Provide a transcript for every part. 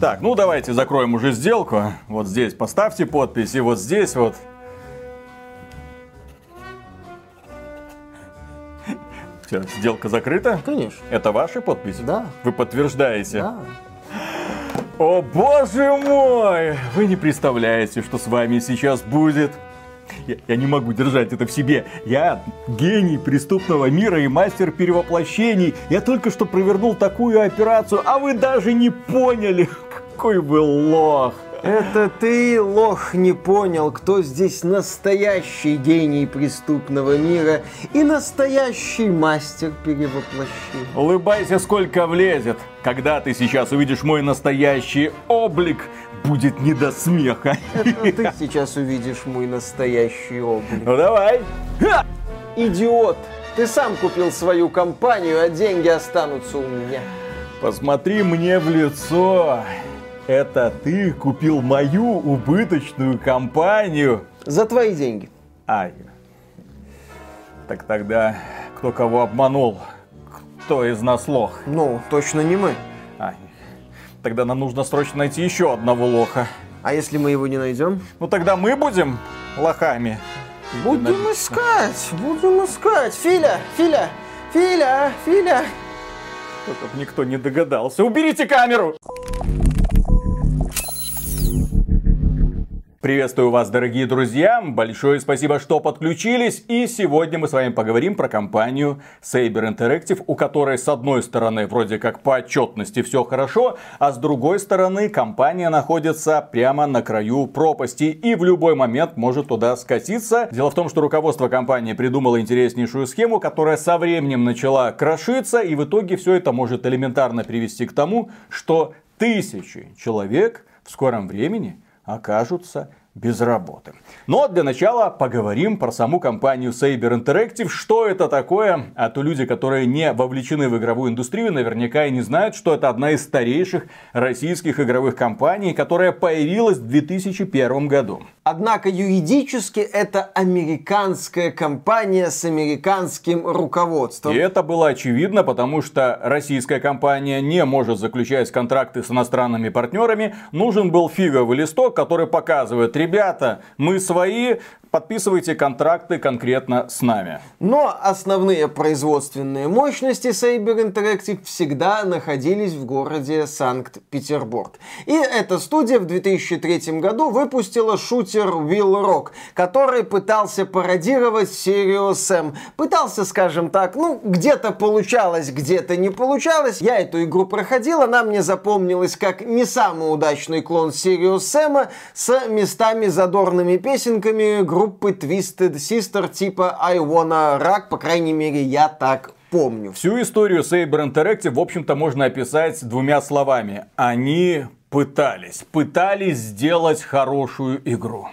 Так, ну давайте закроем уже сделку. Вот здесь поставьте подпись, и вот здесь вот. Все, сделка закрыта? Конечно. Это ваши подписи? Да. Вы подтверждаете? Да. О боже мой! Вы не представляете, что с вами сейчас будет. Я, я не могу держать это в себе. Я гений преступного мира и мастер перевоплощений. Я только что провернул такую операцию, а вы даже не поняли, какой вы лох. Это ты, лох, не понял, кто здесь настоящий гений преступного мира и настоящий мастер перевоплощения. Улыбайся, сколько влезет. Когда ты сейчас увидишь мой настоящий облик, будет не до смеха. Это ты сейчас увидишь мой настоящий облик. Ну давай. Ха! Идиот! Ты сам купил свою компанию, а деньги останутся у меня. Посмотри мне в лицо. Это ты купил мою убыточную компанию. За твои деньги. Ай. Так тогда кто кого обманул? Кто из нас лох? Ну, точно не мы. Тогда нам нужно срочно найти еще одного лоха. А если мы его не найдем? Ну тогда мы будем лохами. Будем искать, будем искать. Филя, Филя, Филя, Филя. Чтоб никто не догадался. Уберите камеру! Приветствую вас, дорогие друзья! Большое спасибо, что подключились. И сегодня мы с вами поговорим про компанию Saber Interactive, у которой с одной стороны вроде как по отчетности все хорошо, а с другой стороны компания находится прямо на краю пропасти и в любой момент может туда скатиться. Дело в том, что руководство компании придумало интереснейшую схему, которая со временем начала крошиться, и в итоге все это может элементарно привести к тому, что тысячи человек в скором времени окажутся без работы. Но для начала поговорим про саму компанию Saber Interactive. Что это такое? А то люди, которые не вовлечены в игровую индустрию, наверняка и не знают, что это одна из старейших российских игровых компаний, которая появилась в 2001 году. Однако юридически это американская компания с американским руководством. И это было очевидно, потому что российская компания не может заключать контракты с иностранными партнерами. Нужен был фиговый листок, который показывает, ребята, мы свои, подписывайте контракты конкретно с нами. Но основные производственные мощности Saber Interactive всегда находились в городе Санкт-Петербург. И эта студия в 2003 году выпустила шутер Will Rock, который пытался пародировать серию Сэм. Пытался, скажем так, ну, где-то получалось, где-то не получалось. Я эту игру проходил, она мне запомнилась как не самый удачный клон Sirius Сэма с местами задорными песенками группы Twisted Sister типа I Wanna Rock, по крайней мере, я так помню. Всю историю Saber Interactive, в общем-то, можно описать двумя словами. Они пытались. Пытались сделать хорошую игру.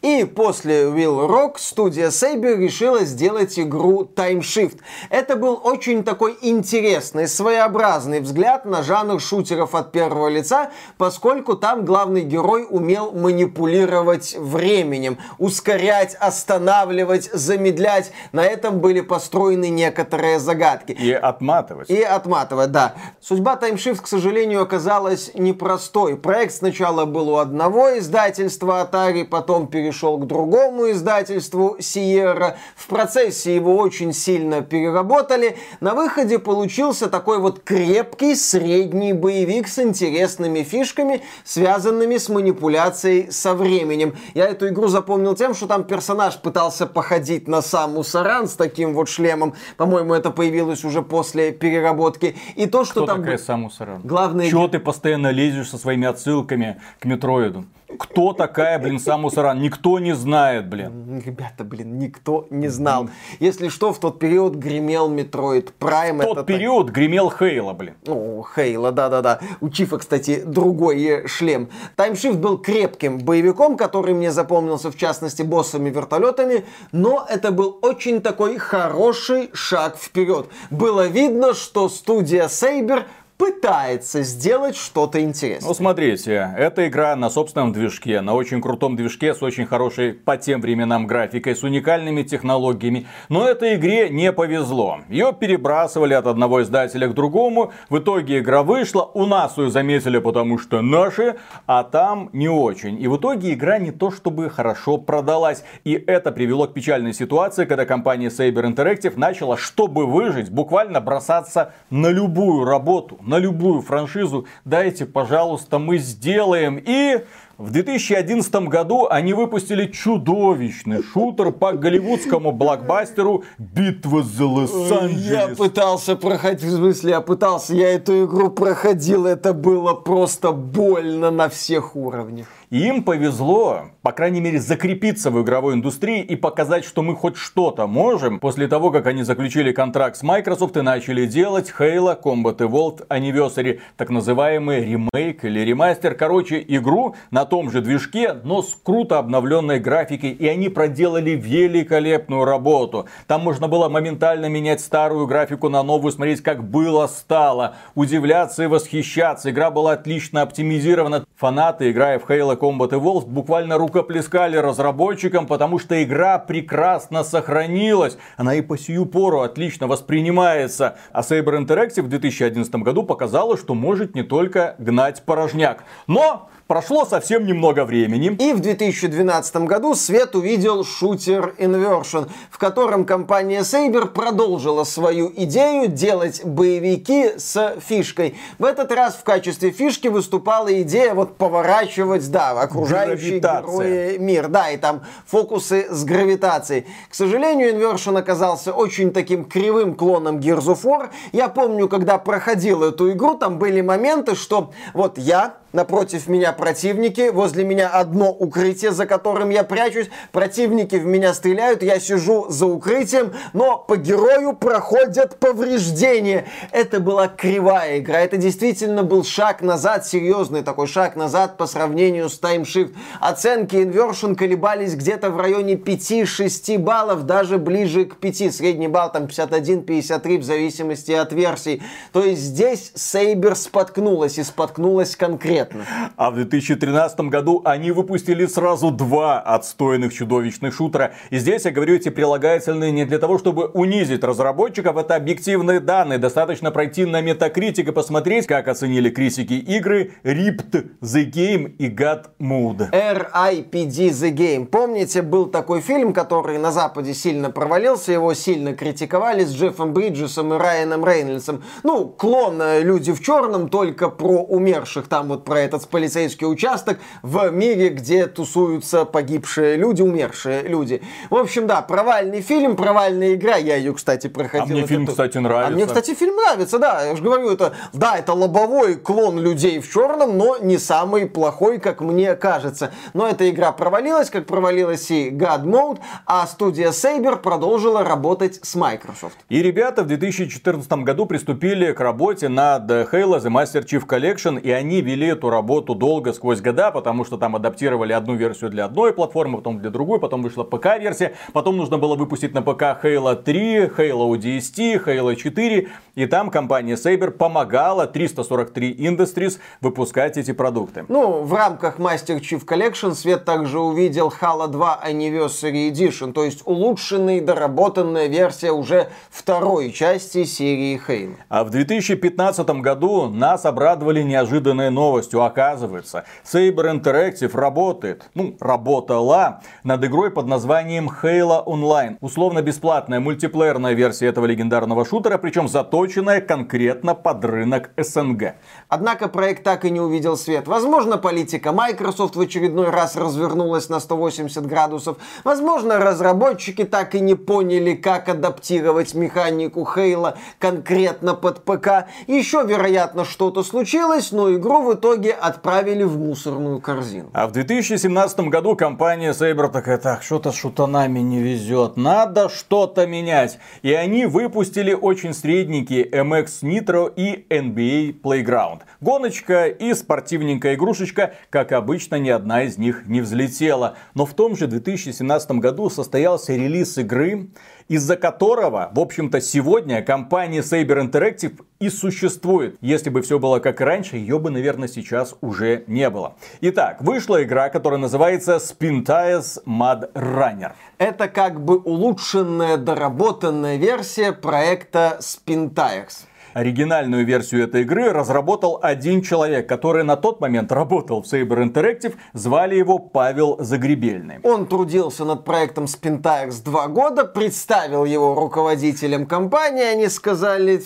И после Will Rock студия Saber решила сделать игру Time Shift. Это был очень такой интересный, своеобразный взгляд на жанр шутеров от первого лица, поскольку там главный герой умел манипулировать временем, ускорять, останавливать, замедлять. На этом были построены некоторые загадки. И отматывать. И отматывать, да. Судьба Time Shift, к сожалению, оказалась непростой. Проект сначала был у одного издательства Atari, потом перешел к другому издательству Sierra. В процессе его очень сильно переработали. На выходе получился такой вот крепкий средний боевик с интересными фишками, связанными с манипуляцией со временем. Я эту игру запомнил тем, что там персонаж пытался походить на саму Саран с таким вот шлемом. По-моему, это появилось уже после переработки. И то, что Кто там... такая Самус Аран? Главное... Чего ты постоянно лезешь со своими отсылками к Метроиду? Кто такая, блин, Самус Аран? Никто не знает, блин. Ребята, блин, никто не знал. Если что, в тот период гремел Metroid Prime. В тот период гремел Хейла, блин. Так... О, Хейла, да-да-да. У Чифа, кстати, другой э, шлем. Таймшифт был крепким боевиком, который мне запомнился, в частности, боссами-вертолетами, но это был очень такой хороший шаг вперед. Было видно, что студия Saber пытается сделать что-то интересное. Ну, смотрите, эта игра на собственном движке, на очень крутом движке, с очень хорошей по тем временам графикой, с уникальными технологиями. Но этой игре не повезло. Ее перебрасывали от одного издателя к другому. В итоге игра вышла. У нас ее заметили, потому что наши, а там не очень. И в итоге игра не то чтобы хорошо продалась. И это привело к печальной ситуации, когда компания Saber Interactive начала, чтобы выжить, буквально бросаться на любую работу, на любую франшизу. Дайте, пожалуйста, мы сделаем. И в 2011 году они выпустили чудовищный шутер по голливудскому блокбастеру «Битва за Лос-Анджелес». Я пытался проходить, в смысле, я пытался, я эту игру проходил, это было просто больно на всех уровнях. И им повезло, по крайней мере, закрепиться в игровой индустрии и показать, что мы хоть что-то можем. После того, как они заключили контракт с Microsoft и начали делать Halo Combat Evolved Anniversary, так называемый ремейк или ремастер. Короче, игру на том же движке, но с круто обновленной графикой. И они проделали великолепную работу. Там можно было моментально менять старую графику на новую, смотреть, как было стало. Удивляться и восхищаться. Игра была отлично оптимизирована. Фанаты, играя в Halo Combat Evolved буквально рукоплескали разработчикам, потому что игра прекрасно сохранилась. Она и по сию пору отлично воспринимается. А Saber Interactive в 2011 году показала, что может не только гнать порожняк. Но Прошло совсем немного времени. И в 2012 году свет увидел шутер Inversion, в котором компания Saber продолжила свою идею делать боевики с фишкой. В этот раз в качестве фишки выступала идея вот поворачивать, да, окружающий герои мир. Да, и там фокусы с гравитацией. К сожалению, Inversion оказался очень таким кривым клоном Gears of War. Я помню, когда проходил эту игру, там были моменты, что вот я напротив меня противники, возле меня одно укрытие, за которым я прячусь, противники в меня стреляют, я сижу за укрытием, но по герою проходят повреждения. Это была кривая игра, это действительно был шаг назад, серьезный такой шаг назад по сравнению с Time Shift. Оценки Inversion колебались где-то в районе 5-6 баллов, даже ближе к 5. Средний балл там 51-53 в зависимости от версий. То есть здесь Saber споткнулась и споткнулась конкретно конкретно. А в 2013 году они выпустили сразу два отстойных чудовищных шутера. И здесь я говорю эти прилагательные не для того, чтобы унизить разработчиков. Это объективные данные. Достаточно пройти на Metacritic и посмотреть, как оценили критики игры Ripped The Game и God Mode. R.I.P.D. The Game. Помните, был такой фильм, который на Западе сильно провалился, его сильно критиковали с Джеффом Бриджесом и Райаном Рейнольдсом. Ну, клон «Люди в черном», только про умерших. Там вот про этот полицейский участок в мире, где тусуются погибшие люди, умершие люди. В общем, да, провальный фильм, провальная игра. Я ее, кстати, проходил. А мне фильм, эту... кстати, нравится. А мне, кстати, фильм нравится, да. Я же говорю, это, да, это лобовой клон людей в черном, но не самый плохой, как мне кажется. Но эта игра провалилась, как провалилась и God Mode, а студия Saber продолжила работать с Microsoft. И ребята в 2014 году приступили к работе над Halo The Master Chief Collection, и они вели эту работу долго, сквозь года, потому что там адаптировали одну версию для одной платформы, потом для другой, потом вышла ПК-версия, потом нужно было выпустить на ПК Halo 3, Halo ODST, Halo 4, и там компания Saber помогала 343 Industries выпускать эти продукты. Ну, в рамках Master Chief Collection Свет также увидел Halo 2 Anniversary Edition, то есть улучшенная, доработанная версия уже второй части серии Halo. А в 2015 году нас обрадовали неожиданной новостью новостью оказывается, Saber Interactive работает, ну, работала над игрой под названием Halo Online. Условно бесплатная мультиплеерная версия этого легендарного шутера, причем заточенная конкретно под рынок СНГ. Однако проект так и не увидел свет. Возможно, политика Microsoft в очередной раз развернулась на 180 градусов. Возможно, разработчики так и не поняли, как адаптировать механику Halo конкретно под ПК. Еще, вероятно, что-то случилось, но игру в итоге итоге отправили в мусорную корзину. А в 2017 году компания Saber такая, так, что-то шутанами не везет, надо что-то менять. И они выпустили очень средненькие MX Nitro и NBA Playground. Гоночка и спортивненькая игрушечка, как обычно, ни одна из них не взлетела. Но в том же 2017 году состоялся релиз игры, из-за которого, в общем-то, сегодня компания Saber Interactive и существует. Если бы все было как раньше, ее бы, наверное, сейчас уже не было. Итак, вышла игра, которая называется Spintiles Mad Runner. Это как бы улучшенная, доработанная версия проекта Spintires. Оригинальную версию этой игры разработал один человек, который на тот момент работал в Saber Interactive. Звали его Павел Загребельный. Он трудился над проектом Spintax два года, представил его руководителям компании. Они сказали,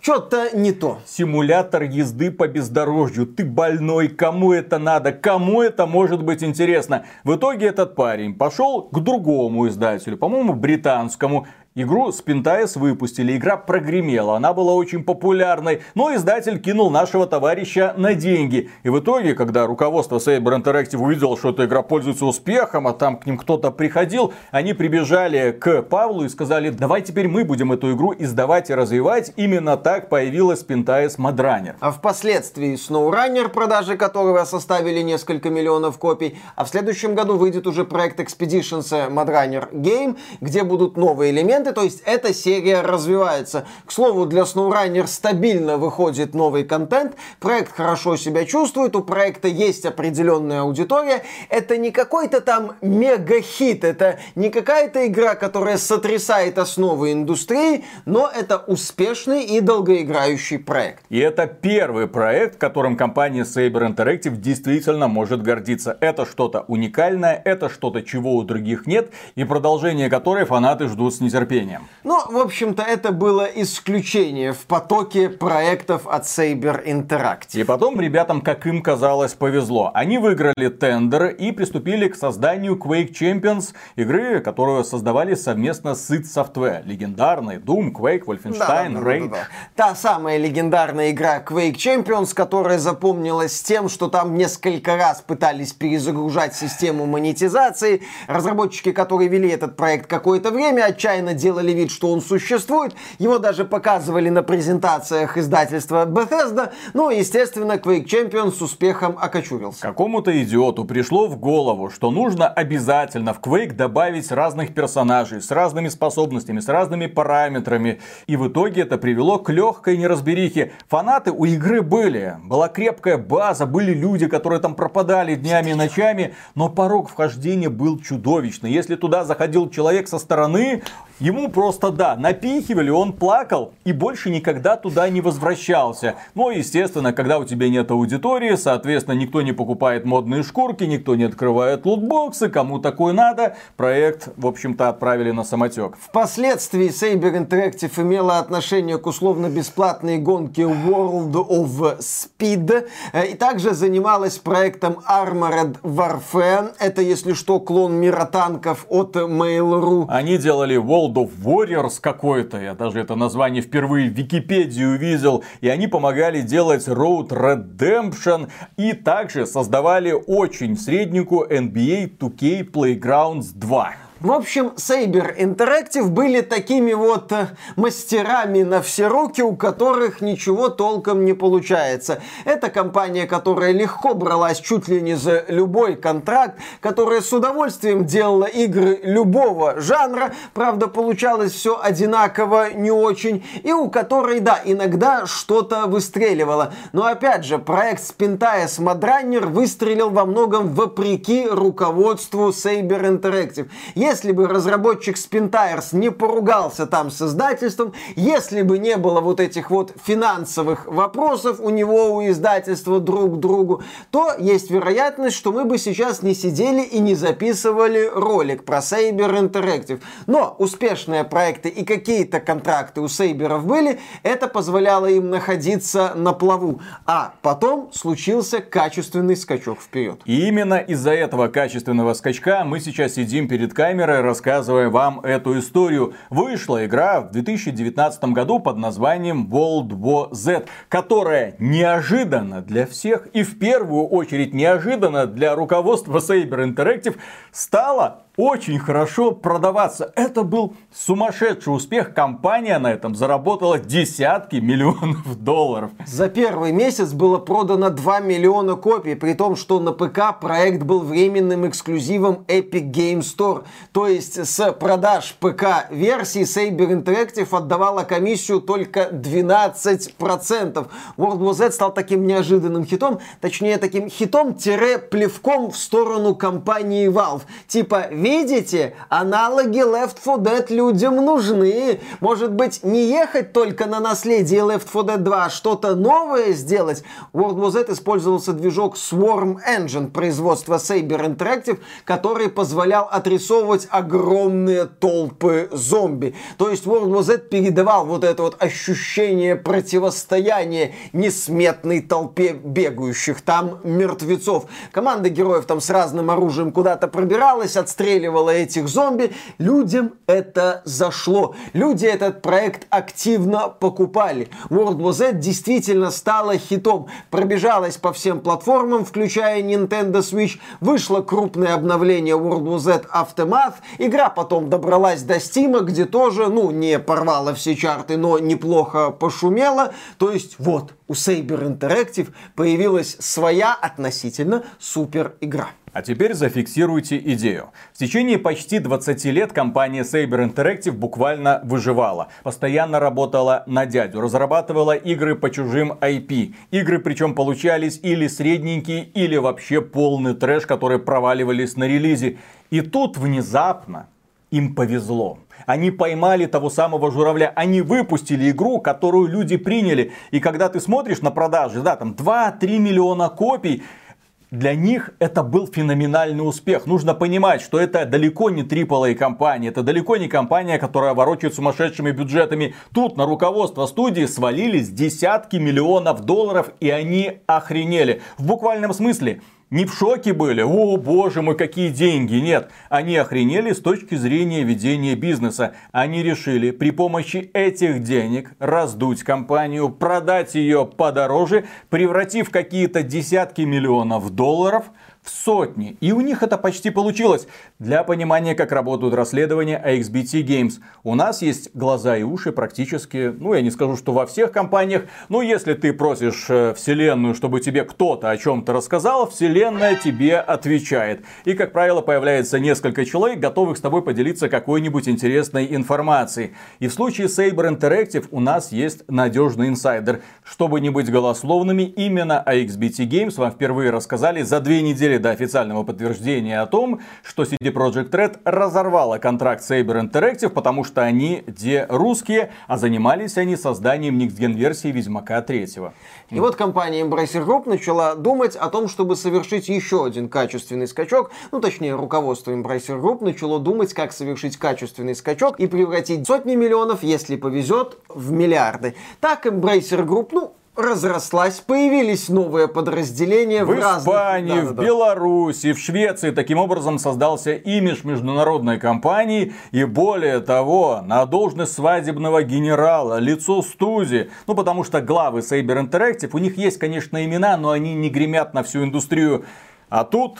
что-то не то. Симулятор езды по бездорожью. Ты больной, кому это надо, кому это может быть интересно. В итоге этот парень пошел к другому издателю, по-моему, британскому, Игру Spintaes выпустили, игра прогремела, она была очень популярной, но издатель кинул нашего товарища на деньги. И в итоге, когда руководство Saber Interactive увидело, что эта игра пользуется успехом, а там к ним кто-то приходил, они прибежали к Павлу и сказали, давай теперь мы будем эту игру издавать и развивать. Именно так появилась Spintaes Madraner. А впоследствии SnowRunner, продажи которого составили несколько миллионов копий, а в следующем году выйдет уже проект Expeditions Madraner Game, где будут новые элементы, моменты, то есть эта серия развивается. К слову, для SnowRunner стабильно выходит новый контент, проект хорошо себя чувствует, у проекта есть определенная аудитория. Это не какой-то там мега-хит, это не какая-то игра, которая сотрясает основы индустрии, но это успешный и долгоиграющий проект. И это первый проект, которым компания Saber Interactive действительно может гордиться. Это что-то уникальное, это что-то, чего у других нет, и продолжение которой фанаты ждут с нетерпением терпением. Ну, в общем-то, это было исключение в потоке проектов от Saber Interactive. И потом ребятам, как им казалось, повезло. Они выиграли тендер и приступили к созданию Quake Champions, игры, которую создавали совместно с id Software. Легендарный Doom, Quake, Wolfenstein, да, Rage. Да, да, да. Та самая легендарная игра Quake Champions, которая запомнилась тем, что там несколько раз пытались перезагружать систему монетизации. Разработчики, которые вели этот проект какое-то время, отчаянно делали вид, что он существует. Его даже показывали на презентациях издательства Bethesda. Ну, естественно, Quake Champions с успехом окочурился. Какому-то идиоту пришло в голову, что нужно обязательно в Quake добавить разных персонажей с разными способностями, с разными параметрами. И в итоге это привело к легкой неразберихе. Фанаты у игры были. Была крепкая база, были люди, которые там пропадали днями и ночами. Но порог вхождения был чудовищный. Если туда заходил человек со стороны, Ему просто, да, напихивали, он плакал и больше никогда туда не возвращался. Но, естественно, когда у тебя нет аудитории, соответственно, никто не покупает модные шкурки, никто не открывает лутбоксы, кому такое надо, проект, в общем-то, отправили на самотек. Впоследствии Saber Interactive имела отношение к условно-бесплатной гонке World of Speed э, и также занималась проектом Armored Warfare. Это, если что, клон мира танков от Mail.ru. Они делали World World of Warriors какой-то, я даже это название впервые в Википедии увидел, и они помогали делать Road Redemption, и также создавали очень средненькую NBA 2K Playgrounds 2. В общем, Saber Interactive были такими вот э, мастерами на все руки, у которых ничего толком не получается. Это компания, которая легко бралась чуть ли не за любой контракт, которая с удовольствием делала игры любого жанра, правда, получалось все одинаково не очень, и у которой, да, иногда что-то выстреливало. Но опять же, проект Spintaya Madrunner выстрелил во многом вопреки руководству Saber Interactive если бы разработчик Spintires не поругался там с издательством, если бы не было вот этих вот финансовых вопросов у него, у издательства друг к другу, то есть вероятность, что мы бы сейчас не сидели и не записывали ролик про Saber Interactive. Но успешные проекты и какие-то контракты у Сейберов были, это позволяло им находиться на плаву. А потом случился качественный скачок вперед. И именно из-за этого качественного скачка мы сейчас сидим перед камерой камерой, рассказывая вам эту историю. Вышла игра в 2019 году под названием World War Z, которая неожиданно для всех и в первую очередь неожиданно для руководства Saber Interactive стала очень хорошо продаваться. Это был сумасшедший успех. Компания на этом заработала десятки миллионов долларов. За первый месяц было продано 2 миллиона копий, при том, что на ПК проект был временным эксклюзивом Epic Game Store. То есть с продаж ПК-версии Saber Interactive отдавала комиссию только 12%. World War Z стал таким неожиданным хитом, точнее таким хитом-плевком в сторону компании Valve. Типа, видите, аналоги Left 4 Dead людям нужны. Может быть, не ехать только на наследие Left 4 Dead 2, а что-то новое сделать? В World War Z использовался движок Swarm Engine производства Saber Interactive, который позволял отрисовывать огромные толпы зомби. То есть World War Z передавал вот это вот ощущение противостояния несметной толпе бегающих там мертвецов. Команда героев там с разным оружием куда-то пробиралась, отстреливала этих зомби. Людям это зашло. Люди этот проект активно покупали. World War Z действительно стала хитом. Пробежалась по всем платформам, включая Nintendo Switch. Вышло крупное обновление World War Z Aftermath. Игра потом добралась до Steam, где тоже, ну, не порвала все чарты, но неплохо пошумела. То есть вот, у Saber Interactive появилась своя относительно супер игра. А теперь зафиксируйте идею. В течение почти 20 лет компания Saber Interactive буквально выживала. Постоянно работала на дядю, разрабатывала игры по чужим IP. Игры причем получались или средненькие, или вообще полный трэш, которые проваливались на релизе. И тут внезапно им повезло. Они поймали того самого журавля. Они выпустили игру, которую люди приняли. И когда ты смотришь на продажи, да, там 2-3 миллиона копий, для них это был феноменальный успех. Нужно понимать, что это далеко не AAA компания, это далеко не компания, которая ворочает сумасшедшими бюджетами. Тут на руководство студии свалились десятки миллионов долларов, и они охренели. В буквальном смысле не в шоке были, о боже мой, какие деньги, нет. Они охренели с точки зрения ведения бизнеса. Они решили при помощи этих денег раздуть компанию, продать ее подороже, превратив какие-то десятки миллионов долларов – сотни. И у них это почти получилось. Для понимания, как работают расследования AXBT Games. У нас есть глаза и уши практически, ну я не скажу, что во всех компаниях, но если ты просишь э, вселенную, чтобы тебе кто-то о чем-то рассказал, вселенная тебе отвечает. И, как правило, появляется несколько человек, готовых с тобой поделиться какой-нибудь интересной информацией. И в случае Saber Interactive у нас есть надежный инсайдер. Чтобы не быть голословными, именно AXBT Games вам впервые рассказали за две недели до официального подтверждения о том, что CD Projekt Red разорвала контракт с Saber Interactive, потому что они де русские, а занимались они созданием Gen версии Ведьмака 3. И вот компания Embracer Group начала думать о том, чтобы совершить еще один качественный скачок. Ну, точнее, руководство Embracer Group начало думать, как совершить качественный скачок и превратить сотни миллионов, если повезет, в миллиарды. Так Embracer Group, ну, разрослась, появились новые подразделения в, в разных... Испании, да, в да, Беларуси, в Швеции. Таким образом создался имидж международной компании. И более того, на должность свадебного генерала, лицо студии. Ну, потому что главы Saber Interactive, у них есть, конечно, имена, но они не гремят на всю индустрию. А тут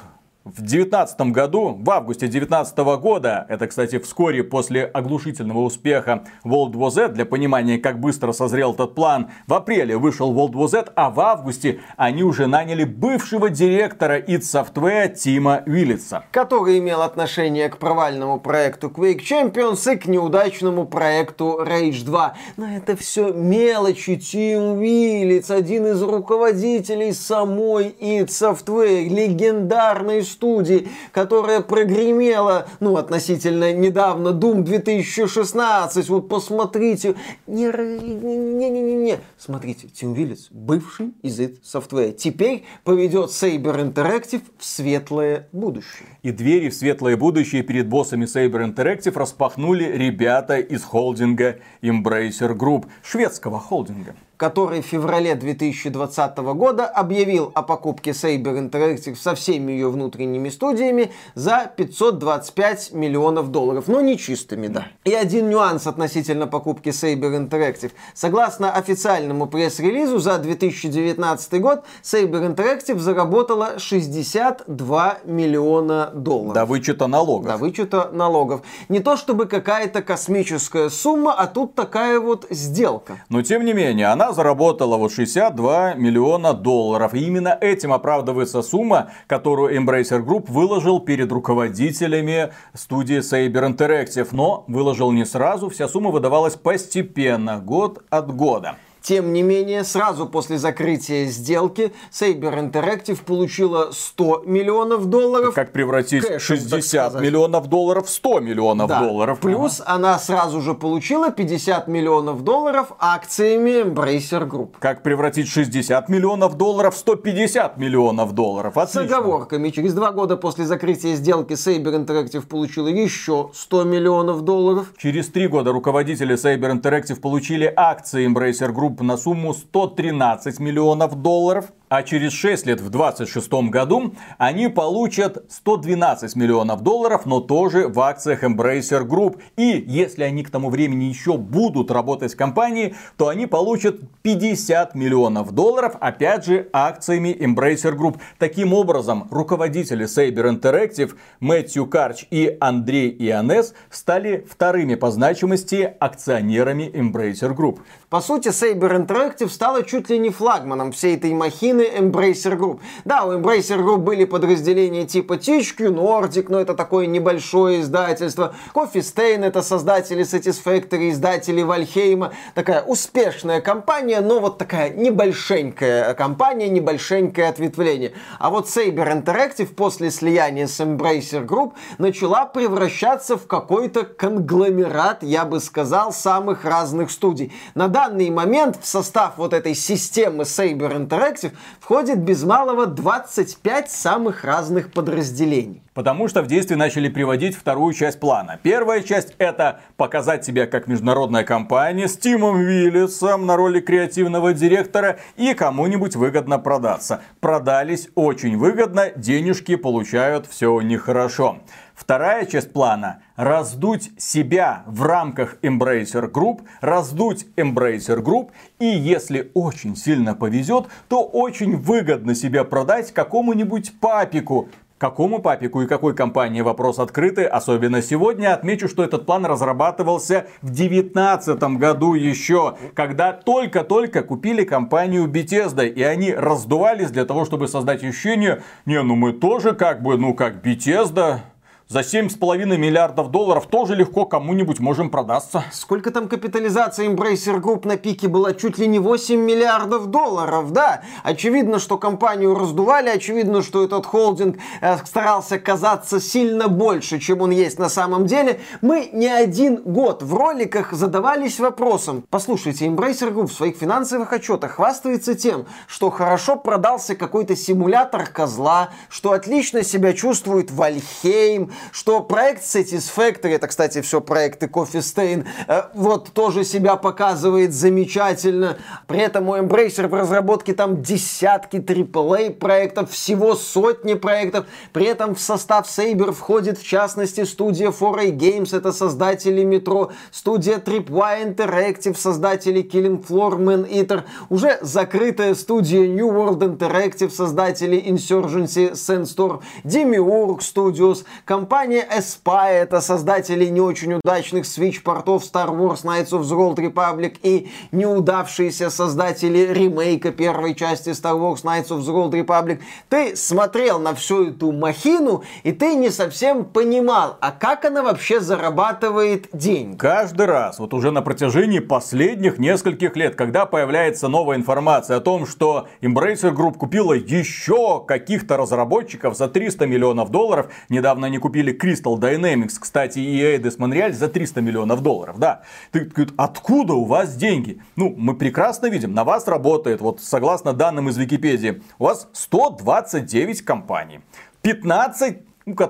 в 2019 году, в августе 2019 года, это, кстати, вскоре после оглушительного успеха World War Z, для понимания, как быстро созрел этот план, в апреле вышел World War Z, а в августе они уже наняли бывшего директора id Software Тима Виллица. Который имел отношение к провальному проекту Quake Champions и к неудачному проекту Rage 2. Но это все мелочи. Тим Виллиц, один из руководителей самой id Software, легендарной студии, которая прогремела, ну, относительно недавно, Doom 2016, вот посмотрите. Не-не-не-не-не. Смотрите, Тим Виллис, бывший из id Software, теперь поведет Saber Interactive в светлое будущее. И двери в светлое будущее перед боссами Saber Interactive распахнули ребята из холдинга Embracer Group, шведского холдинга. Который в феврале 2020 года объявил о покупке Saber Interactive со всеми ее внутренними студиями за 525 миллионов долларов. Но не чистыми, да. И один нюанс относительно покупки Saber Interactive. Согласно официальному пресс-релизу, за 2019 год Saber Interactive заработала 62 миллиона долларов. До вычета налогов. До вычета налогов. Не то чтобы какая-то космическая сумма, а тут такая вот сделка. Но тем не менее, заработала вот 62 миллиона долларов. И именно этим оправдывается сумма, которую Embracer Group выложил перед руководителями студии Saber Interactive. Но выложил не сразу, вся сумма выдавалась постепенно, год от года. Тем не менее, сразу после закрытия сделки Saber Interactive получила 100 миллионов долларов. Как превратить Кэшем, 60 миллионов долларов в 100 миллионов да. долларов. Плюс ага. она сразу же получила 50 миллионов долларов акциями Embracer Group. Как превратить 60 миллионов долларов в 150 миллионов долларов. Отлично. С оговорками. Через два года после закрытия сделки Saber Interactive получила еще 100 миллионов долларов. Через три года руководители Saber Interactive получили акции Embracer Group на сумму 113 миллионов долларов а через 6 лет в 26 году они получат 112 миллионов долларов, но тоже в акциях Embracer Group. И если они к тому времени еще будут работать в компании, то они получат 50 миллионов долларов, опять же, акциями Embracer Group. Таким образом, руководители Saber Interactive Мэтью Карч и Андрей Ионес стали вторыми по значимости акционерами Embracer Group. По сути, Saber Interactive стала чуть ли не флагманом всей этой махины половины Embracer Group. Да, у Embracer Group были подразделения типа THQ Nordic, но это такое небольшое издательство. Coffee Stain это создатели Satisfactory, издатели Вальхейма. Такая успешная компания, но вот такая небольшенькая компания, небольшенькое ответвление. А вот Saber Interactive после слияния с Embracer Group начала превращаться в какой-то конгломерат, я бы сказал, самых разных студий. На данный момент в состав вот этой системы Saber Interactive входит без малого 25 самых разных подразделений. Потому что в действие начали приводить вторую часть плана. Первая часть это показать себя как международная компания с Тимом Виллисом на роли креативного директора и кому-нибудь выгодно продаться. Продались очень выгодно, денежки получают все у них хорошо. Вторая часть плана – раздуть себя в рамках Embracer Group, раздуть Embracer Group, и если очень сильно повезет, то очень выгодно себя продать какому-нибудь папику, Какому папику и какой компании? Вопрос открытый, особенно сегодня. Отмечу, что этот план разрабатывался в 2019 году еще, когда только-только купили компанию Bethesda, и они раздувались для того, чтобы создать ощущение, не, ну мы тоже как бы, ну как Bethesda, за 7,5 миллиардов долларов тоже легко кому-нибудь можем продаться. Сколько там капитализация Embracer Group на пике была? Чуть ли не 8 миллиардов долларов, да? Очевидно, что компанию раздували, очевидно, что этот холдинг э, старался казаться сильно больше, чем он есть на самом деле. Мы не один год в роликах задавались вопросом. Послушайте, Embracer Group в своих финансовых отчетах хвастается тем, что хорошо продался какой-то симулятор козла, что отлично себя чувствует Вальхейм, что проект Satisfactory, это, кстати, все проекты Coffee Stain, э, вот тоже себя показывает замечательно. При этом у Embracer в разработке там десятки AAA проектов, всего сотни проектов. При этом в состав Saber входит, в частности, студия 4A Games, это создатели Metro, студия Tripwire Interactive, создатели Killing Floor, Man Eater, уже закрытая студия New World Interactive, создатели Insurgency, Sandstorm, Demiurge Studios, компания Компания Aspire, это создатели не очень удачных Switch-портов Star Wars Knights of the Old Republic и неудавшиеся создатели ремейка первой части Star Wars Knights of the Old Republic. Ты смотрел на всю эту махину, и ты не совсем понимал, а как она вообще зарабатывает деньги. Каждый раз, вот уже на протяжении последних нескольких лет, когда появляется новая информация о том, что Embracer Group купила еще каких-то разработчиков за 300 миллионов долларов, недавно они купили купили Crystal Dynamics, кстати, и Eidos Montreal за 300 миллионов долларов, да. Ты говорит, откуда у вас деньги? Ну, мы прекрасно видим, на вас работает, вот согласно данным из Википедии, у вас 129 компаний, 15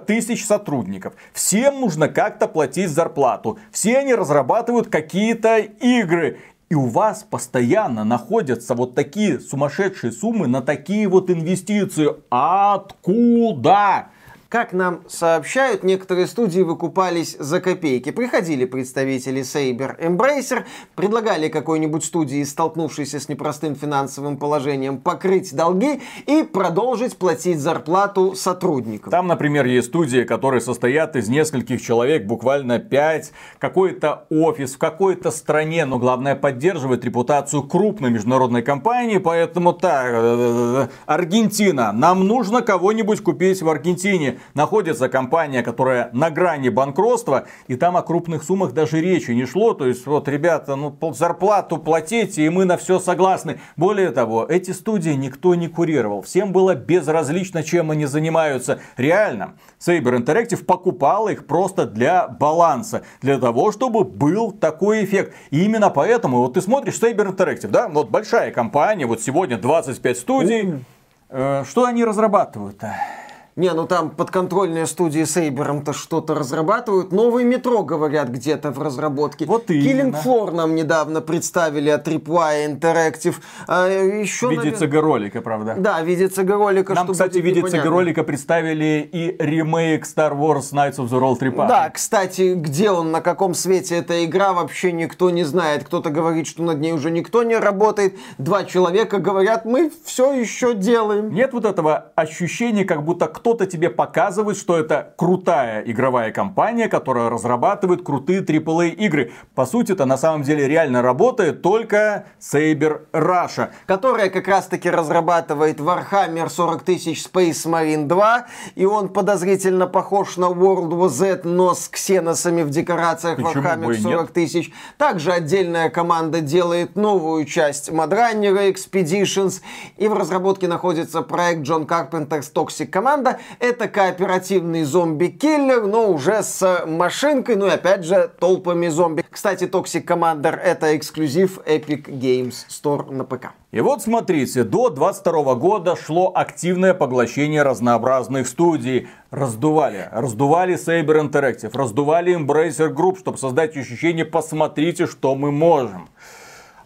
тысяч сотрудников. Всем нужно как-то платить зарплату. Все они разрабатывают какие-то игры. И у вас постоянно находятся вот такие сумасшедшие суммы на такие вот инвестиции. Откуда? Как нам сообщают, некоторые студии выкупались за копейки. Приходили представители Saber Embracer, предлагали какой-нибудь студии, столкнувшейся с непростым финансовым положением, покрыть долги и продолжить платить зарплату сотрудникам. Там, например, есть студии, которые состоят из нескольких человек, буквально пять, какой-то офис в какой-то стране, но главное поддерживает репутацию крупной международной компании, поэтому так, э, э, э, Аргентина, нам нужно кого-нибудь купить в Аргентине находится компания, которая на грани банкротства, и там о крупных суммах даже речи не шло. То есть, вот, ребята, ну, зарплату платите, и мы на все согласны. Более того, эти студии никто не курировал. Всем было безразлично, чем они занимаются. Реально, Saber Interactive покупал их просто для баланса. Для того, чтобы был такой эффект. И именно поэтому, вот ты смотришь Saber Interactive, да, вот большая компания, вот сегодня 25 студий. Э, что они разрабатывают-то? Не, ну там подконтрольные студии Сейбером-то что-то разрабатывают. Новый метро, говорят, где-то в разработке. Вот именно. Killing Floor нам недавно представили от Tripwire Interactive. А, еще, в виде навер... ролика правда? Да, в виде ролика Нам, кстати, в виде ролика представили и ремейк Star Wars Knights of the Old Republic. Да, кстати, где он, на каком свете эта игра, вообще никто не знает. Кто-то говорит, что над ней уже никто не работает. Два человека говорят, мы все еще делаем. Нет вот этого ощущения, как будто кто кто-то тебе показывает, что это крутая игровая компания, которая разрабатывает крутые AAA игры. По сути, это на самом деле реально работает только Saber Russia. Которая как раз таки разрабатывает Warhammer 40 тысяч Space Marine 2. И он подозрительно похож на World War Z, но с ксеносами в декорациях Почему Warhammer 40 тысяч. Также отдельная команда делает новую часть Madrunner Expeditions. И в разработке находится проект John Carpenter's Toxic Это кооперативный зомби-киллер, но уже с машинкой, ну и опять же толпами зомби. Кстати, Toxic Commander это эксклюзив Epic Games Store на ПК. И вот смотрите, до 22 года шло активное поглощение разнообразных студий. Раздували. Раздували Saber Interactive, раздували Embracer Group, чтобы создать ощущение «посмотрите, что мы можем».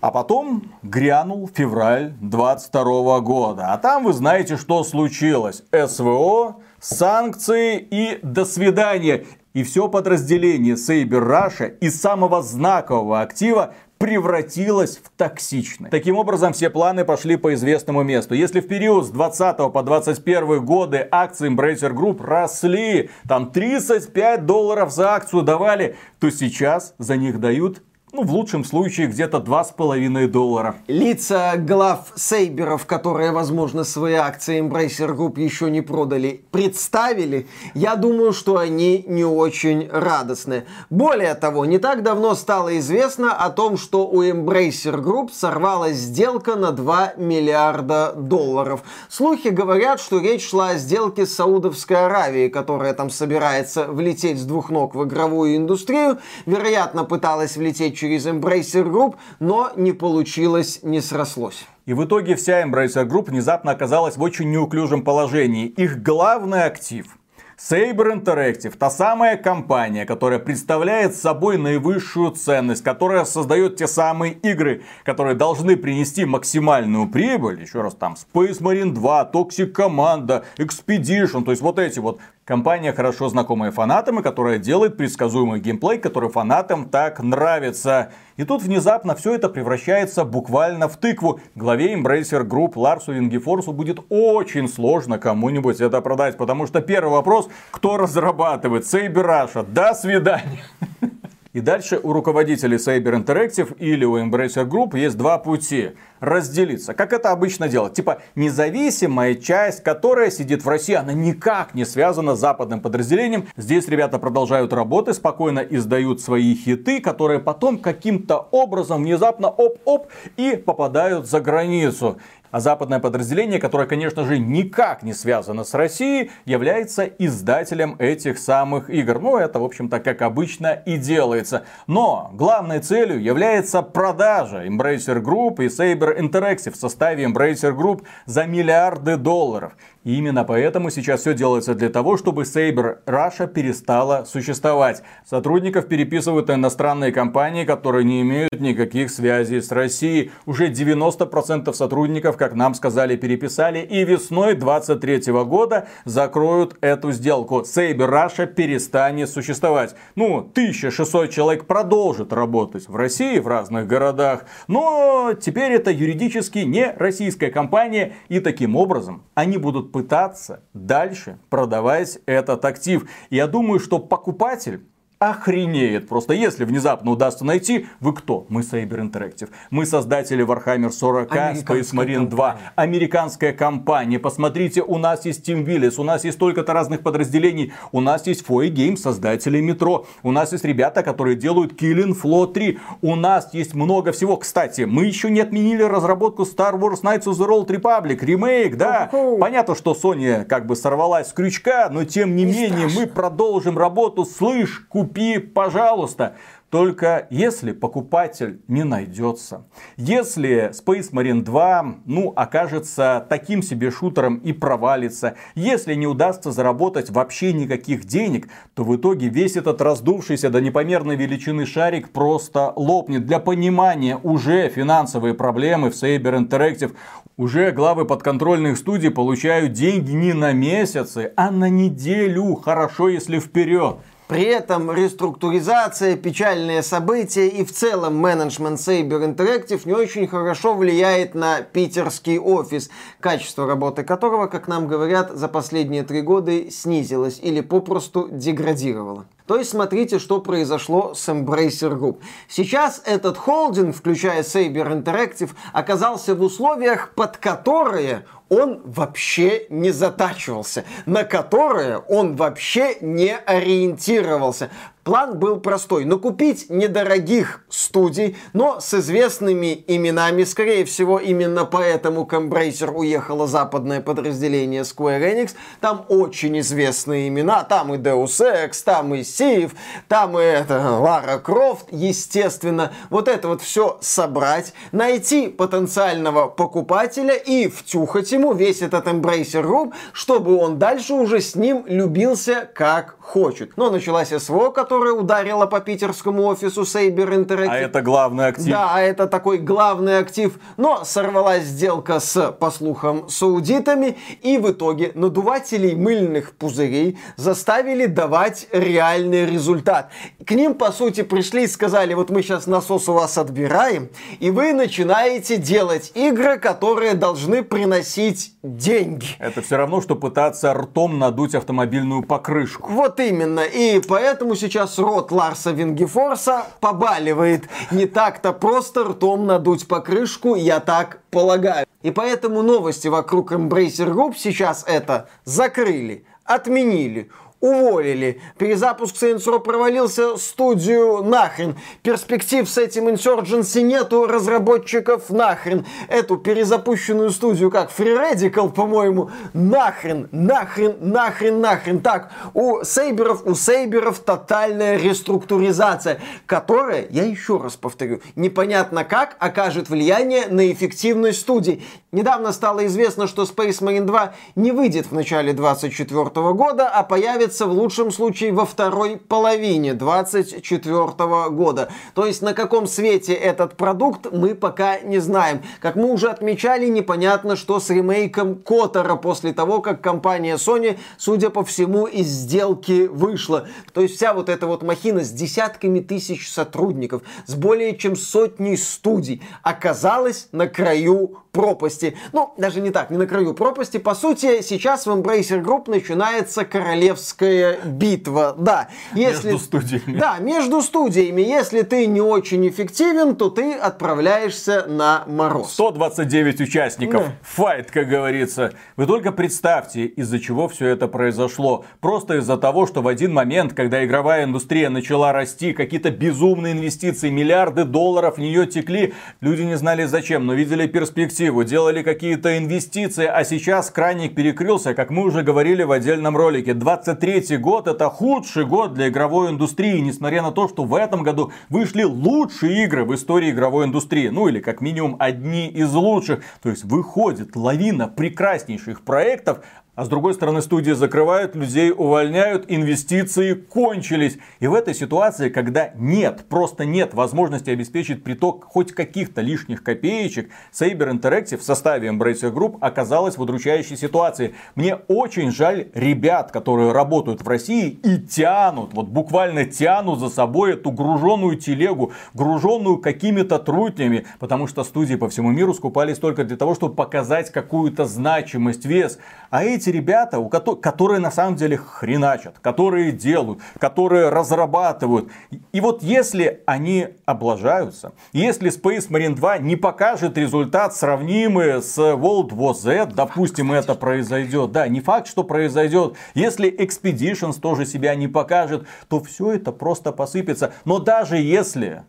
А потом грянул февраль 22 года. А там вы знаете, что случилось. СВО, санкции и до свидания. И все подразделение Saber Russia из самого знакового актива превратилось в токсичное. Таким образом, все планы пошли по известному месту. Если в период с 20 по 21 годы акции Embracer Group росли, там 35 долларов за акцию давали, то сейчас за них дают ну, в лучшем случае, где-то 2,5 доллара. Лица глав Сейберов, которые, возможно, свои акции Embracer Group еще не продали, представили, я думаю, что они не очень радостны. Более того, не так давно стало известно о том, что у Embracer Group сорвалась сделка на 2 миллиарда долларов. Слухи говорят, что речь шла о сделке с Саудовской Аравией, которая там собирается влететь с двух ног в игровую индустрию. Вероятно, пыталась влететь через Embracer Group, но не получилось, не срослось. И в итоге вся Embracer Group внезапно оказалась в очень неуклюжем положении. Их главный актив – Saber Interactive, та самая компания, которая представляет собой наивысшую ценность, которая создает те самые игры, которые должны принести максимальную прибыль. Еще раз там Space Marine 2, Toxic Command, Expedition, то есть вот эти вот Компания, хорошо знакомая фанатам, и которая делает предсказуемый геймплей, который фанатам так нравится. И тут внезапно все это превращается буквально в тыкву. Главе Embracer Group Ларсу Вингефорсу будет очень сложно кому-нибудь это продать. Потому что первый вопрос, кто разрабатывает? Saber Russia. До свидания. И дальше у руководителей Saber Interactive или у Embracer Group есть два пути. Разделиться. Как это обычно делать? Типа независимая часть, которая сидит в России, она никак не связана с западным подразделением. Здесь ребята продолжают работать, спокойно издают свои хиты, которые потом каким-то образом внезапно оп-оп и попадают за границу. А западное подразделение, которое, конечно же, никак не связано с Россией, является издателем этих самых игр. Ну, это, в общем-то, как обычно и делается. Но главной целью является продажа Embracer Group и Saber Interactive в составе Embracer Group за миллиарды долларов. И именно поэтому сейчас все делается для того, чтобы Saber Russia перестала существовать. Сотрудников переписывают на иностранные компании, которые не имеют никаких связей с Россией. Уже 90% сотрудников, как нам сказали, переписали. И весной 2023 года закроют эту сделку. Saber Russia перестанет существовать. Ну, 1600 человек продолжит работать в России, в разных городах. Но теперь это юридически не российская компания. И таким образом они будут пытаться дальше продавать этот актив. Я думаю, что покупатель охренеет. Просто если внезапно удастся найти, вы кто? Мы Saber Interactive. Мы создатели Warhammer 40, Space Marine 2. Американская компания. Посмотрите, у нас есть Team Willis, у нас есть столько-то разных подразделений. У нас есть Foy Games, создатели Метро. У нас есть ребята, которые делают Killing Floor 3. У нас есть много всего. Кстати, мы еще не отменили разработку Star Wars Knights of the Old Republic. Ремейк, да. Понятно, что Sony как бы сорвалась с крючка, но тем не, не менее страшно. мы продолжим работу. Слышь, купи купи, пожалуйста. Только если покупатель не найдется, если Space Marine 2, ну, окажется таким себе шутером и провалится, если не удастся заработать вообще никаких денег, то в итоге весь этот раздувшийся до непомерной величины шарик просто лопнет. Для понимания, уже финансовые проблемы в Saber Interactive, уже главы подконтрольных студий получают деньги не на месяцы, а на неделю, хорошо если вперед. При этом реструктуризация, печальные события и в целом менеджмент Saber Interactive не очень хорошо влияет на питерский офис, качество работы которого, как нам говорят, за последние три года снизилось или попросту деградировало. То есть смотрите, что произошло с Embracer Group. Сейчас этот холдинг, включая Saber Interactive, оказался в условиях, под которые он вообще не затачивался, на которые он вообще не ориентировался. План был простой. Накупить недорогих студий, но с известными именами. Скорее всего, именно поэтому к Embracer уехало западное подразделение Square Enix. Там очень известные имена. Там и Deus Ex, там и Сив, там и это, Лара Крофт. Естественно, вот это вот все собрать, найти потенциального покупателя и втюхать ему весь этот Embracer Group, чтобы он дальше уже с ним любился как хочет. Но началась СВО, которая ударила по питерскому офису Saber Interactive. А это главный актив. Да, а это такой главный актив. Но сорвалась сделка с, по слухам, саудитами. И в итоге надувателей мыльных пузырей заставили давать реальный результат. К ним, по сути, пришли и сказали, вот мы сейчас насос у вас отбираем, и вы начинаете делать игры, которые должны приносить деньги. Это все равно, что пытаться ртом надуть автомобильную покрышку. Вот именно. И поэтому сейчас рот Ларса Вингефорса побаливает. Не так-то просто ртом надуть покрышку, я так полагаю. И поэтому новости вокруг Embracer Group сейчас это закрыли, отменили, уволили. Перезапуск Saints Row провалился, студию нахрен. Перспектив с этим Insurgency нету, разработчиков нахрен. Эту перезапущенную студию, как Free Radical, по-моему, нахрен, нахрен, нахрен, нахрен. Так, у Сейберов, у Сейберов тотальная реструктуризация, которая, я еще раз повторю, непонятно как окажет влияние на эффективность студии. Недавно стало известно, что Space Marine 2 не выйдет в начале 2024 года, а появится в лучшем случае во второй половине 2024 года. То есть на каком свете этот продукт мы пока не знаем. Как мы уже отмечали, непонятно, что с ремейком Котора после того, как компания Sony, судя по всему, из сделки вышла. То есть вся вот эта вот махина с десятками тысяч сотрудников, с более чем сотней студий оказалась на краю пропасти. Ну, даже не так, не на краю пропасти. По сути, сейчас в Embracer Group начинается королевская битва. Да, если... Между студиями. Да, между студиями. Если ты не очень эффективен, то ты отправляешься на мороз. 129 участников. Да. Файт, как говорится. Вы только представьте, из-за чего все это произошло. Просто из-за того, что в один момент, когда игровая индустрия начала расти, какие-то безумные инвестиции, миллиарды долларов в нее текли, люди не знали зачем, но видели перспективу перспективу, делали какие-то инвестиции, а сейчас краник перекрылся, как мы уже говорили в отдельном ролике. 23 год это худший год для игровой индустрии, несмотря на то, что в этом году вышли лучшие игры в истории игровой индустрии. Ну или как минимум одни из лучших. То есть выходит лавина прекраснейших проектов, А с другой стороны, студии закрывают, людей увольняют, инвестиции кончились. И в этой ситуации, когда нет, просто нет возможности обеспечить приток хоть каких-то лишних копеечек, Saber Interactive в составе Embracer Group оказалась в удручающей ситуации. Мне очень жаль ребят, которые работают в России и тянут, вот буквально тянут за собой эту груженную телегу, груженную какими-то трутнями, потому что студии по всему миру скупались только для того, чтобы показать какую-то значимость, вес. А эти ребята, у которых, которые на самом деле хреначат, которые делают, которые разрабатывают. И вот если они облажаются, если Space Marine 2 не покажет результат сравнимый с World War Z, допустим, это произойдет. Да, не факт, что произойдет. Если Expeditions тоже себя не покажет, то все это просто посыпется. Но даже если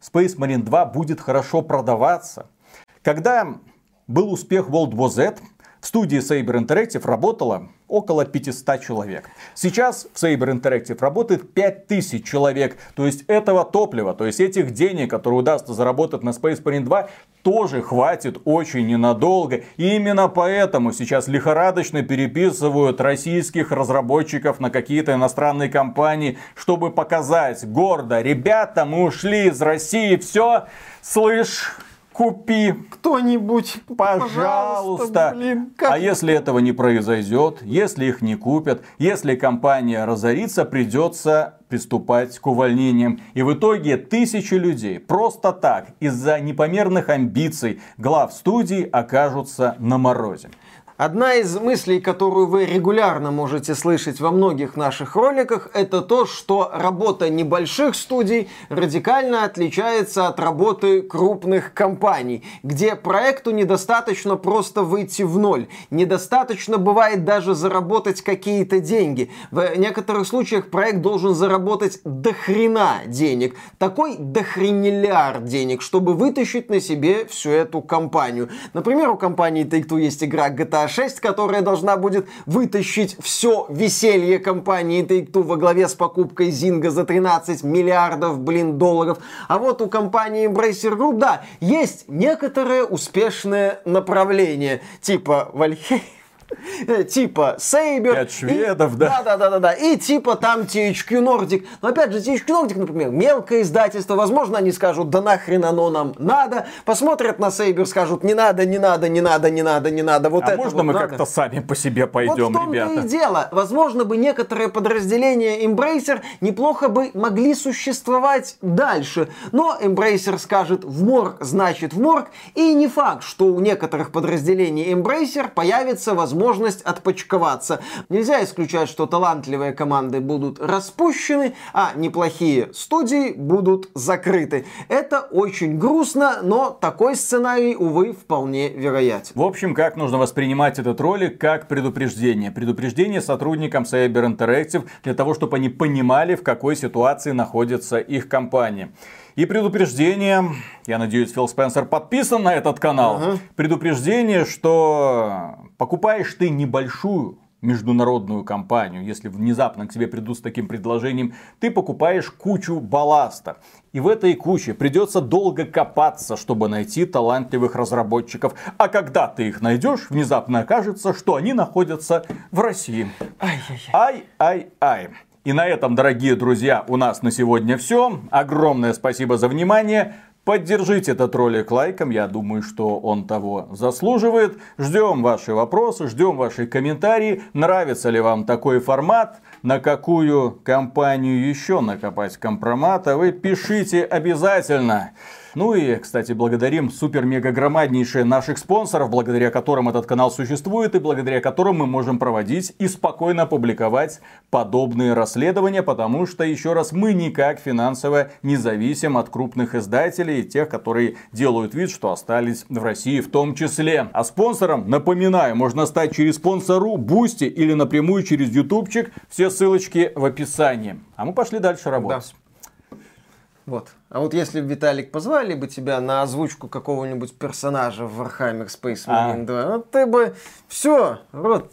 Space Marine 2 будет хорошо продаваться, когда был успех World War Z, в студии Saber Interactive работало около 500 человек. Сейчас в Saber Interactive работает 5000 человек. То есть этого топлива, то есть этих денег, которые удастся заработать на Space Marine 2, тоже хватит очень ненадолго. И именно поэтому сейчас лихорадочно переписывают российских разработчиков на какие-то иностранные компании, чтобы показать гордо, ребята, мы ушли из России, все, слышь, купи. Кто-нибудь, пожалуйста. блин, как... А если этого не произойдет, если их не купят, если компания разорится, придется приступать к увольнениям. И в итоге тысячи людей просто так, из-за непомерных амбиций глав студий окажутся на морозе. Одна из мыслей, которую вы регулярно можете слышать во многих наших роликах, это то, что работа небольших студий радикально отличается от работы крупных компаний, где проекту недостаточно просто выйти в ноль. Недостаточно бывает даже заработать какие-то деньги. В некоторых случаях проект должен заработать дохрена денег. Такой дохренелиард денег, чтобы вытащить на себе всю эту компанию. Например, у компании Take-Two есть игра GTA 6, которая должна будет вытащить все веселье компании Take-Two во главе с покупкой Зинга за 13 миллиардов, блин, долларов. А вот у компании Embracer Group, да, есть некоторое успешное направление, типа Valhalla типа Сейбер. Пять шведов, и, да. Да, да, да, да. И типа там THQ Nordic. Но опять же, THQ Nordic, например, мелкое издательство. Возможно, они скажут, да нахрен оно нам надо. Посмотрят на Сейбер, скажут, не надо, не надо, не надо, не надо, не надо. Вот а это можно вот мы надо. как-то сами по себе пойдем, вот в том ребята? и дело. Возможно бы некоторые подразделения Embracer неплохо бы могли существовать дальше. Но Embracer скажет в морг, значит в морг. И не факт, что у некоторых подразделений Embracer появится возможность возможность отпочковаться. Нельзя исключать, что талантливые команды будут распущены, а неплохие студии будут закрыты. Это очень грустно, но такой сценарий, увы, вполне вероятен. В общем, как нужно воспринимать этот ролик как предупреждение? Предупреждение сотрудникам Cyber Interactive для того, чтобы они понимали, в какой ситуации находится их компания. И предупреждение, я надеюсь, Фил Спенсер подписан на этот канал. Ага. Предупреждение, что покупаешь ты небольшую международную компанию, если внезапно к тебе придут с таким предложением, ты покупаешь кучу балласта. И в этой куче придется долго копаться, чтобы найти талантливых разработчиков. А когда ты их найдешь, внезапно окажется, что они находятся в России. Ай-ай-ай. И на этом, дорогие друзья, у нас на сегодня все. Огромное спасибо за внимание. Поддержите этот ролик лайком, я думаю, что он того заслуживает. Ждем ваши вопросы, ждем ваши комментарии. Нравится ли вам такой формат? На какую компанию еще накопать компромата? Вы пишите обязательно. Ну и, кстати, благодарим супер-мега-громаднейшие наших спонсоров, благодаря которым этот канал существует и благодаря которым мы можем проводить и спокойно публиковать подобные расследования, потому что, еще раз, мы никак финансово не зависим от крупных издателей и тех, которые делают вид, что остались в России в том числе. А спонсором, напоминаю, можно стать через Sponsr, Boosty или напрямую через ютубчик. Все ссылочки в описании. А мы пошли дальше работать. Да. Вот. А вот если бы, Виталик, позвали бы тебя на озвучку какого-нибудь персонажа в Warhammer Space Marine а. 2, вот ты бы все, рот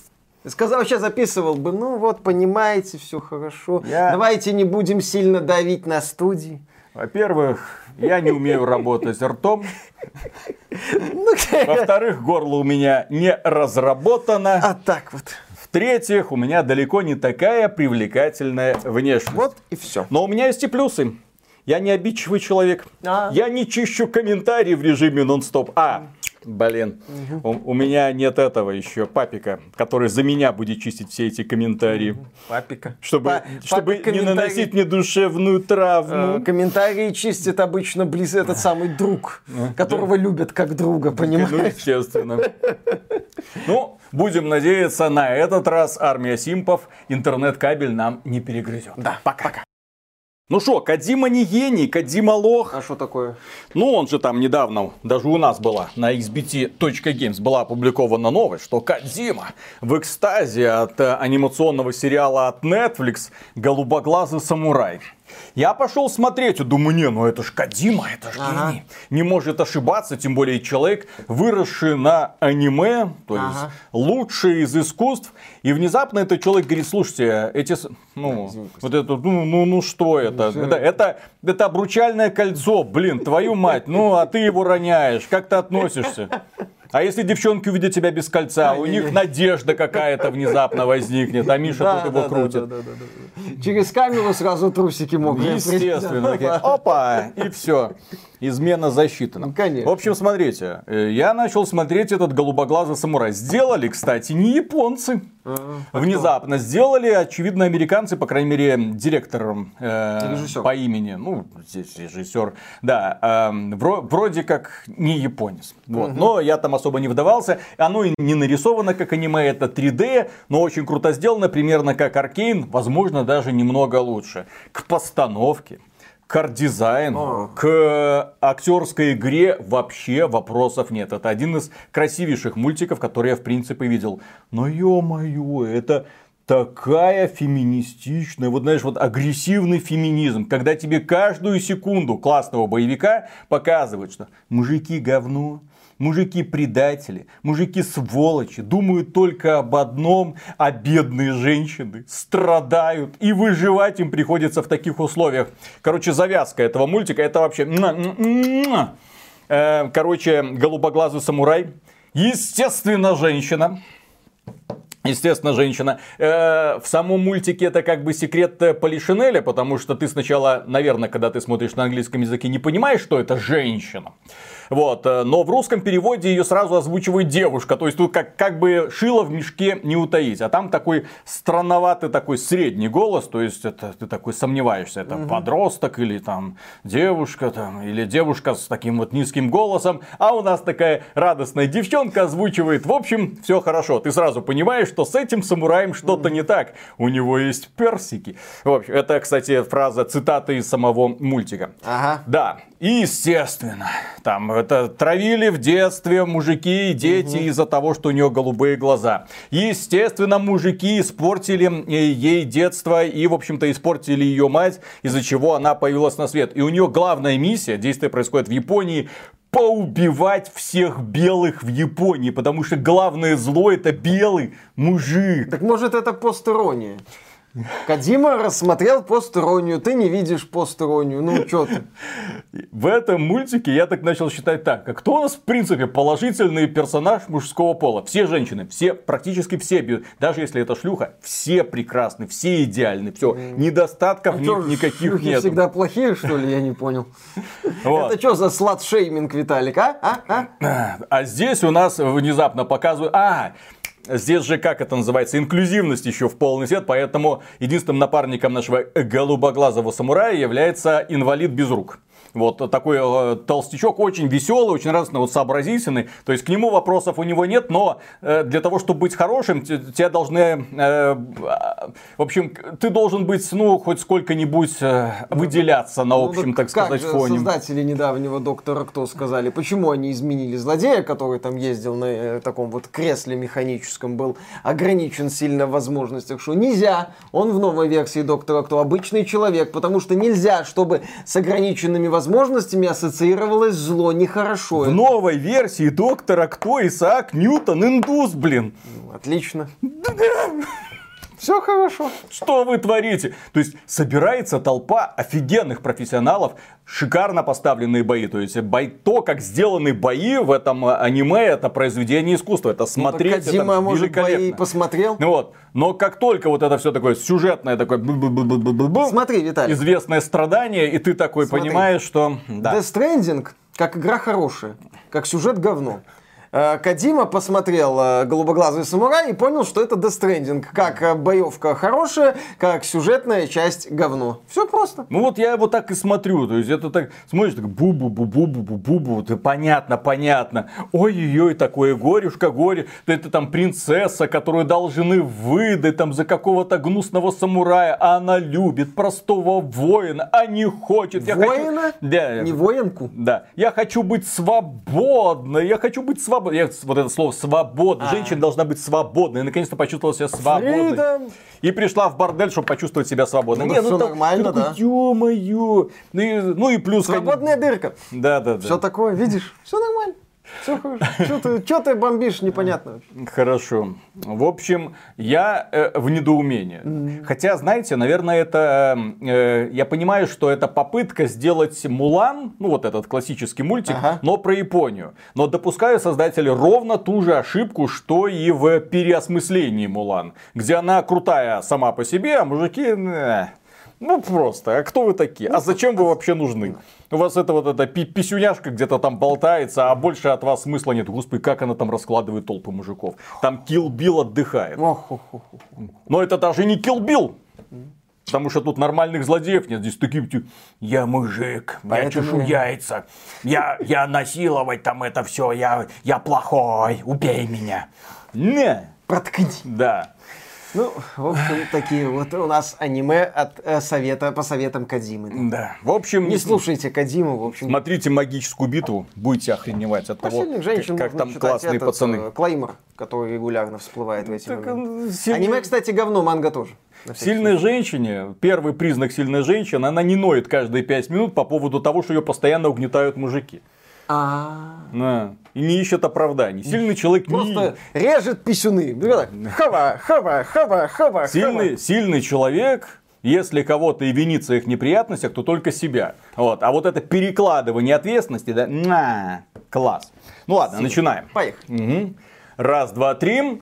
Сказал, сейчас записывал бы, ну вот, понимаете, все хорошо. Я... Давайте не будем сильно давить на студии. Во-первых, я не умею работать ртом. Ну, Во-вторых, горло у меня не разработано. А так вот. В-третьих, у меня далеко не такая привлекательная внешность. Вот и все. Но у меня есть и плюсы. Я не обидчивый человек. А. Я не чищу комментарии в режиме нон-стоп. А, Блин, угу. у, у меня нет этого еще папика, который за меня будет чистить все эти комментарии. Папика. Чтобы, Па- чтобы папик не наносить мне душевную травму. Э, комментарии чистит обычно близ этот самый друг, которого любят как друга, понимаешь? Ну, естественно. Ну, будем надеяться, на этот раз армия симпов интернет-кабель нам не перегрызет. Да, пока. Ну что, Кадима не гений, Кадима лох. А что такое? Ну, он же там недавно, даже у нас была, на xbt.games была опубликована новость, что Кадима в экстазе от э, анимационного сериала от Netflix «Голубоглазый самурай». Я пошел смотреть и думаю, не, ну это ж Кадима, это ж ага. гений. Не может ошибаться, тем более человек, выросший на аниме, то есть ага. лучший из искусств. И внезапно этот человек говорит, слушайте, эти, ну, вот это, ну, ну, ну что это? Это, это? это обручальное кольцо, блин, твою мать, ну а ты его роняешь, как ты относишься? А если девчонки увидят тебя без кольца, у них надежда какая-то внезапно возникнет, а Миша тут его крутит. Через камеру сразу трусики могут. Естественно. Опа, и все измена засчитана. Ну, конечно. В общем, смотрите, э, я начал смотреть этот голубоглазый самурай. Сделали, кстати, не японцы. А, Внезапно кто? сделали, очевидно, американцы, по крайней мере, директор э, по имени, ну, здесь режиссер, да, э, вроде как не японец. Вот. Угу. Но я там особо не вдавался. Оно и не нарисовано как аниме, это 3D, но очень круто сделано, примерно как Аркейн, возможно, даже немного лучше. К постановке к арт-дизайну, к актерской игре вообще вопросов нет. Это один из красивейших мультиков, которые я в принципе видел. Но ё-моё, это такая феминистичная, вот знаешь, вот агрессивный феминизм, когда тебе каждую секунду классного боевика показывают, что мужики говно, Мужики предатели, мужики сволочи, думают только об одном, а бедные женщины страдают и выживать им приходится в таких условиях. Короче, завязка этого мультика, это вообще... Э, короче, голубоглазый самурай, естественно, женщина, Естественно, женщина. Э, в самом мультике это как бы секрет Полишинеля, потому что ты сначала, наверное, когда ты смотришь на английском языке, не понимаешь, что это женщина. Вот. Э, но в русском переводе ее сразу озвучивает девушка. То есть тут как, как бы шило в мешке не утаить. А там такой странноватый такой средний голос. То есть это ты такой сомневаешься. Это угу. подросток или там девушка там, или девушка с таким вот низким голосом. А у нас такая радостная девчонка озвучивает. В общем, все хорошо. Ты сразу понимаешь, что с этим самураем что-то не так. У него есть персики. В общем, это, кстати, фраза цитата из самого мультика. Ага. Да. И естественно, там это травили в детстве мужики и дети угу. из-за того, что у нее голубые глаза. Естественно, мужики испортили э, ей детство и, в общем-то, испортили ее мать, из-за чего она появилась на свет. И у нее главная миссия, действие происходит в Японии, поубивать всех белых в Японии, потому что главное зло это белый мужик. Так может это постерония? Кадима рассмотрел постеронию, ты не видишь постеронию, ну что ты? В этом мультике я так начал считать так, а кто у нас в принципе положительный персонаж мужского пола? Все женщины, все, практически все, даже если это шлюха, все прекрасны, все идеальны, все, недостатков а что, никаких нет. всегда плохие, что ли, я не понял. Это что за слад-шейминг, Виталик, а? А? а? а здесь у нас внезапно показывают, а, Здесь же, как это называется, инклюзивность еще в полный свет, поэтому единственным напарником нашего голубоглазого самурая является инвалид без рук. Вот такой э, толстячок, очень веселый, очень радостный, вот сообразительный. То есть к нему вопросов у него нет, но э, для того, чтобы быть хорошим, тебя должны, э, в общем, ты должен быть, ну, хоть сколько-нибудь э, выделяться на ну, общем, ну, так сказать, как фоне. создатели недавнего Доктора Кто сказали, почему они изменили злодея, который там ездил на таком вот кресле механическом, был ограничен сильно в возможностях, что нельзя, он в новой версии Доктора Кто обычный человек, потому что нельзя, чтобы с ограниченными возможностями возможностями ассоциировалось зло нехорошо. В новой версии доктора кто Исаак Ньютон индус, блин. Ну, отлично. Все хорошо. Что вы творите? То есть собирается толпа офигенных профессионалов, шикарно поставленные бои. То есть бой, то, как сделаны бои в этом аниме, это произведение искусства. Это смотреть, ну, Кодима, это может, бои посмотрел. Ну вот. Но как только вот это все такое сюжетное, такое Смотри, Виталий. известное страдание, и ты такой Смотри. понимаешь, что... Да. Death Stranding, как игра хорошая, как сюжет говно. Э, Кадима посмотрел э, «Голубоглазый самурай» и понял, что это Death Stranding. Как э, боевка хорошая, как сюжетная часть говно. Все просто. Ну вот я его так и смотрю. То есть это так, смотришь, так бу-бу-бу-бу-бу-бу-бу. Это понятно, понятно. Ой-ой-ой, такое горюшка, горе. Это там принцесса, которую должны выдать там за какого-то гнусного самурая, а она любит простого воина, а не хочет. Я воина? Хочу... Да. Не воинку? Да. Я хочу быть свободной, я хочу быть свободной свободной. Я, вот это слово свободно. А. Женщина должна быть свободной. И наконец-то почувствовала себя свободной. Freedom. И пришла в бордель, чтобы почувствовать себя свободной. Ну, Не, ну, нормально, да. Ё-моё. Ну и, ну и плюс... Свободная дырка. Да, да, да. Все такое, видишь? Все нормально. Все хорошо. Что ты, что ты бомбишь, непонятно. Хорошо. В общем, я э, в недоумении. Mm-hmm. Хотя, знаете, наверное, это... Э, я понимаю, что это попытка сделать Мулан, ну вот этот классический мультик, ага. но про Японию. Но допускаю создатели ровно ту же ошибку, что и в переосмыслении Мулан. Где она крутая сама по себе, а мужики... Э, ну просто, а кто вы такие? А зачем вы вообще нужны? У вас это вот эта писюняшка где-то там болтается, а больше от вас смысла нет. Господи, как она там раскладывает толпы мужиков. Там Kill Bill отдыхает. Но это даже не Kill Bill. Потому что тут нормальных злодеев нет. Здесь такие, я мужик, Поэтому... я чешу яйца, я, я насиловать там это все, я, я плохой, убей меня. Не. Проткни. Да. Ну, в общем, такие вот у нас аниме от э, совета по советам Кадимы. Да. В общем, не слушайте Кадиму, в общем. Смотрите магическую битву, будете охреневать от того, женщин как там классные этот, пацаны. Э, Клеймор, который регулярно всплывает в эти так, сильный... Аниме, кстати, говно, манга тоже. Сильной женщине, первый признак сильной женщины, она не ноет каждые пять минут по поводу того, что ее постоянно угнетают мужики. А. Да. И не ищет оправданий. Сильный человек Просто не... режет писюны. Хава, хава, хава, хава. Сильный, сильный человек если кого-то и винится их неприятностях, то только себя. Вот. А вот это перекладывание ответственности, да, на, класс. Ну ладно, Сильно. начинаем. Поехали. Угу. Раз, два, три.